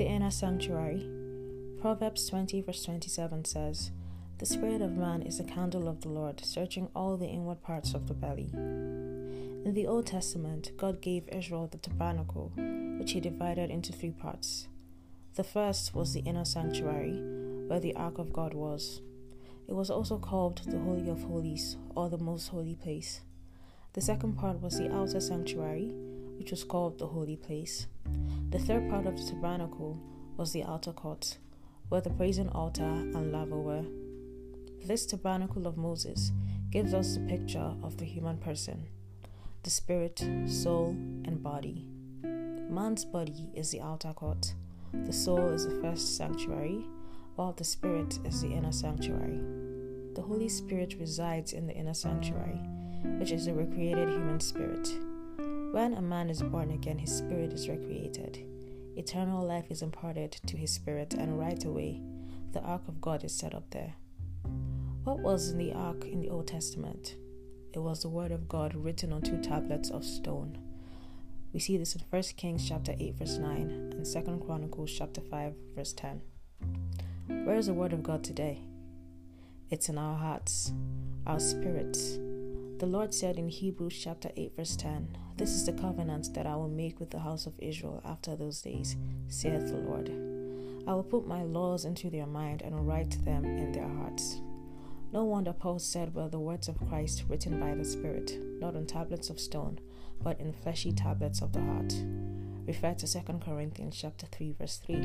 The inner sanctuary. Proverbs 20, verse 27 says, The spirit of man is the candle of the Lord, searching all the inward parts of the belly. In the Old Testament, God gave Israel the tabernacle, which he divided into three parts. The first was the inner sanctuary, where the ark of God was. It was also called the Holy of Holies, or the Most Holy Place. The second part was the outer sanctuary, which was called the Holy Place. The third part of the tabernacle was the outer court, where the brazen altar and laver were. This tabernacle of Moses gives us the picture of the human person the spirit, soul, and body. Man's body is the outer court, the soul is the first sanctuary, while the spirit is the inner sanctuary. The Holy Spirit resides in the inner sanctuary, which is the recreated human spirit. When a man is born again, his spirit is recreated. Eternal life is imparted to his spirit, and right away, the ark of God is set up there. What was in the ark in the Old Testament? It was the word of God written on two tablets of stone. We see this in 1 Kings chapter 8 verse 9 and 2 Chronicles chapter 5 verse 10. Where is the word of God today? It's in our hearts, our spirits. The Lord said in Hebrews chapter 8 verse 10, This is the covenant that I will make with the house of Israel after those days, saith the Lord. I will put my laws into their mind and write them in their hearts. No wonder Paul said were the words of Christ written by the Spirit, not on tablets of stone, but in fleshy tablets of the heart. Refer to 2 Corinthians chapter 3 verse 3.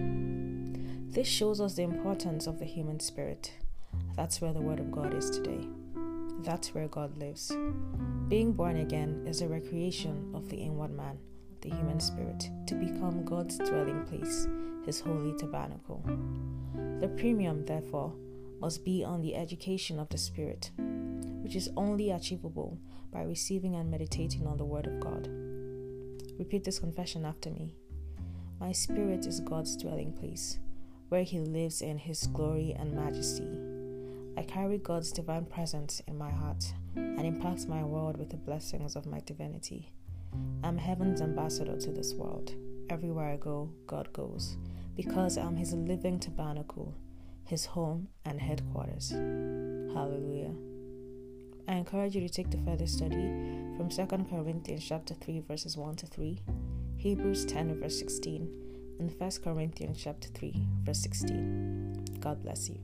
This shows us the importance of the human spirit. That's where the Word of God is today. That's where God lives. Being born again is a recreation of the inward man, the human spirit, to become God's dwelling place, his holy tabernacle. The premium, therefore, must be on the education of the spirit, which is only achievable by receiving and meditating on the Word of God. Repeat this confession after me. My spirit is God's dwelling place, where He lives in His glory and majesty. I carry God's divine presence in my heart and impact my world with the blessings of my divinity. I'm heaven's ambassador to this world. Everywhere I go, God goes, because I'm His living tabernacle, His home and headquarters. Hallelujah. I encourage you to take the further study from 2 Corinthians chapter 3 verses 1 to 3, Hebrews 10 verse 16, and 1 Corinthians chapter 3 verse 16. God bless you.